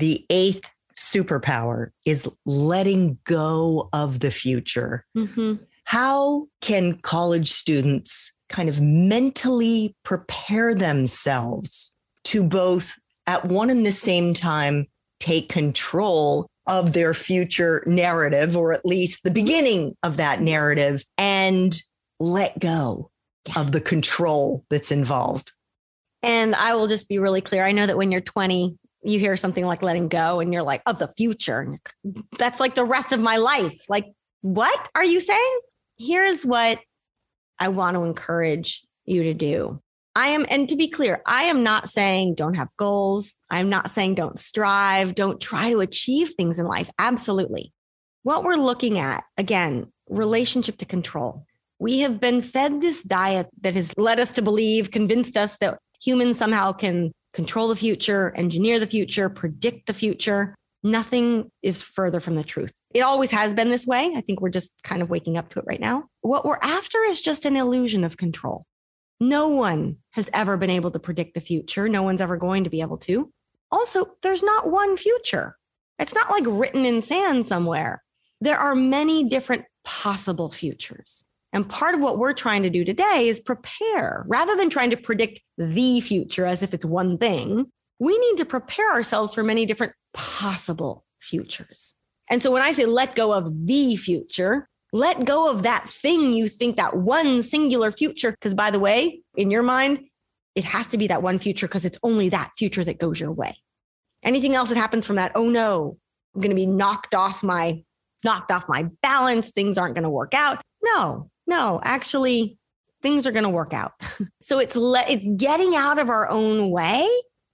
the eighth superpower is letting go of the future. Mm-hmm. How can college students kind of mentally prepare themselves to both at one and the same time take control of their future narrative, or at least the beginning of that narrative, and let go of the control that's involved? And I will just be really clear. I know that when you're 20, you hear something like letting go and you're like, of the future. That's like the rest of my life. Like, what are you saying? Here's what I want to encourage you to do. I am, and to be clear, I am not saying don't have goals. I'm not saying don't strive, don't try to achieve things in life. Absolutely. What we're looking at, again, relationship to control. We have been fed this diet that has led us to believe, convinced us that humans somehow can control the future, engineer the future, predict the future. Nothing is further from the truth. It always has been this way. I think we're just kind of waking up to it right now. What we're after is just an illusion of control. No one has ever been able to predict the future. No one's ever going to be able to. Also, there's not one future. It's not like written in sand somewhere. There are many different possible futures. And part of what we're trying to do today is prepare rather than trying to predict the future as if it's one thing. We need to prepare ourselves for many different possible futures. And so when I say let go of the future, let go of that thing you think that one singular future. Because by the way, in your mind, it has to be that one future because it's only that future that goes your way. Anything else that happens from that, oh no, I'm going to be knocked off my knocked off my balance. Things aren't going to work out. No, no, actually, things are going to work out. so it's it's getting out of our own way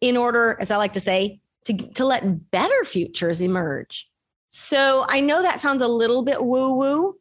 in order, as I like to say, to, to let better futures emerge. So I know that sounds a little bit woo woo,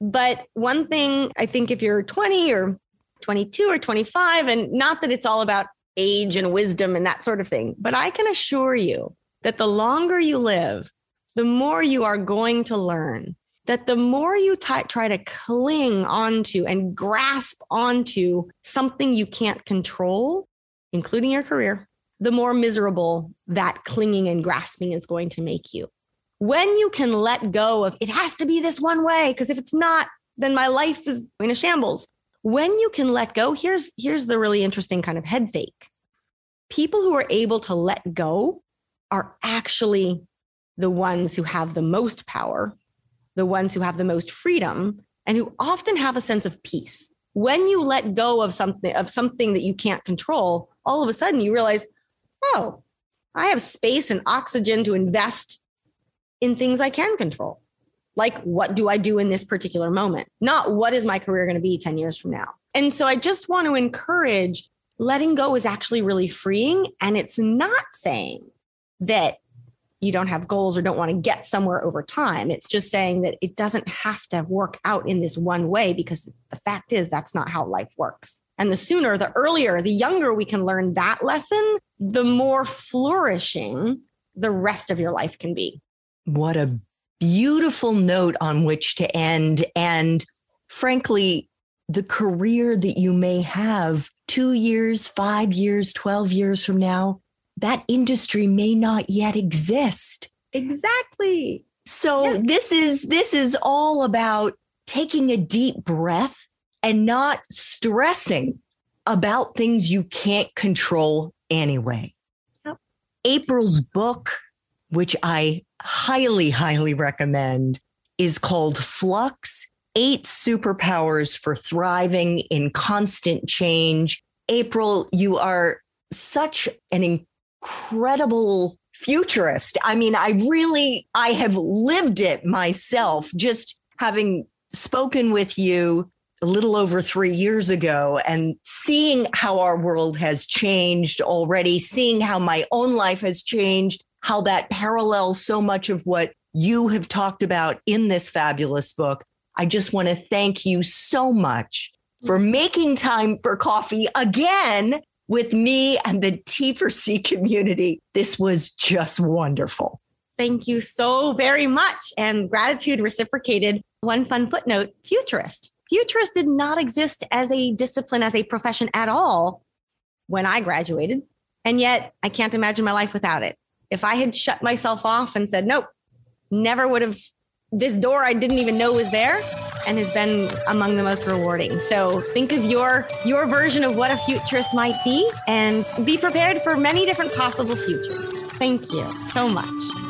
but one thing I think if you're 20 or 22 or 25, and not that it's all about age and wisdom and that sort of thing, but I can assure you that the longer you live, the more you are going to learn that the more you t- try to cling onto and grasp onto something you can't control, including your career, the more miserable that clinging and grasping is going to make you. When you can let go of it has to be this one way, because if it's not, then my life is in a shambles. When you can let go, here's here's the really interesting kind of head fake. People who are able to let go are actually the ones who have the most power the ones who have the most freedom and who often have a sense of peace. When you let go of something of something that you can't control, all of a sudden you realize, oh, I have space and oxygen to invest in things I can control. Like, what do I do in this particular moment? Not what is my career going to be 10 years from now. And so I just want to encourage letting go is actually really freeing. And it's not saying that you don't have goals or don't want to get somewhere over time. It's just saying that it doesn't have to work out in this one way because the fact is that's not how life works. And the sooner, the earlier, the younger we can learn that lesson, the more flourishing the rest of your life can be. What a beautiful note on which to end. And frankly, the career that you may have two years, five years, 12 years from now, that industry may not yet exist. Exactly. So this is this is all about taking a deep breath and not stressing about things you can't control anyway. Yep. April's book, which I highly, highly recommend, is called Flux Eight Superpowers for Thriving in Constant Change. April, you are such an incredible futurist. I mean, I really, I have lived it myself, just having spoken with you a little over three years ago and seeing how our world has changed already, seeing how my own life has changed, how that parallels so much of what you have talked about in this fabulous book. I just want to thank you so much for mm-hmm. making time for coffee again with me and the T4C community. This was just wonderful. Thank you so very much. And gratitude reciprocated. One fun footnote futurist. Futurist did not exist as a discipline, as a profession at all when I graduated. And yet I can't imagine my life without it. If I had shut myself off and said, nope, never would have, this door I didn't even know was there and has been among the most rewarding. So think of your your version of what a futurist might be and be prepared for many different possible futures. Thank you so much.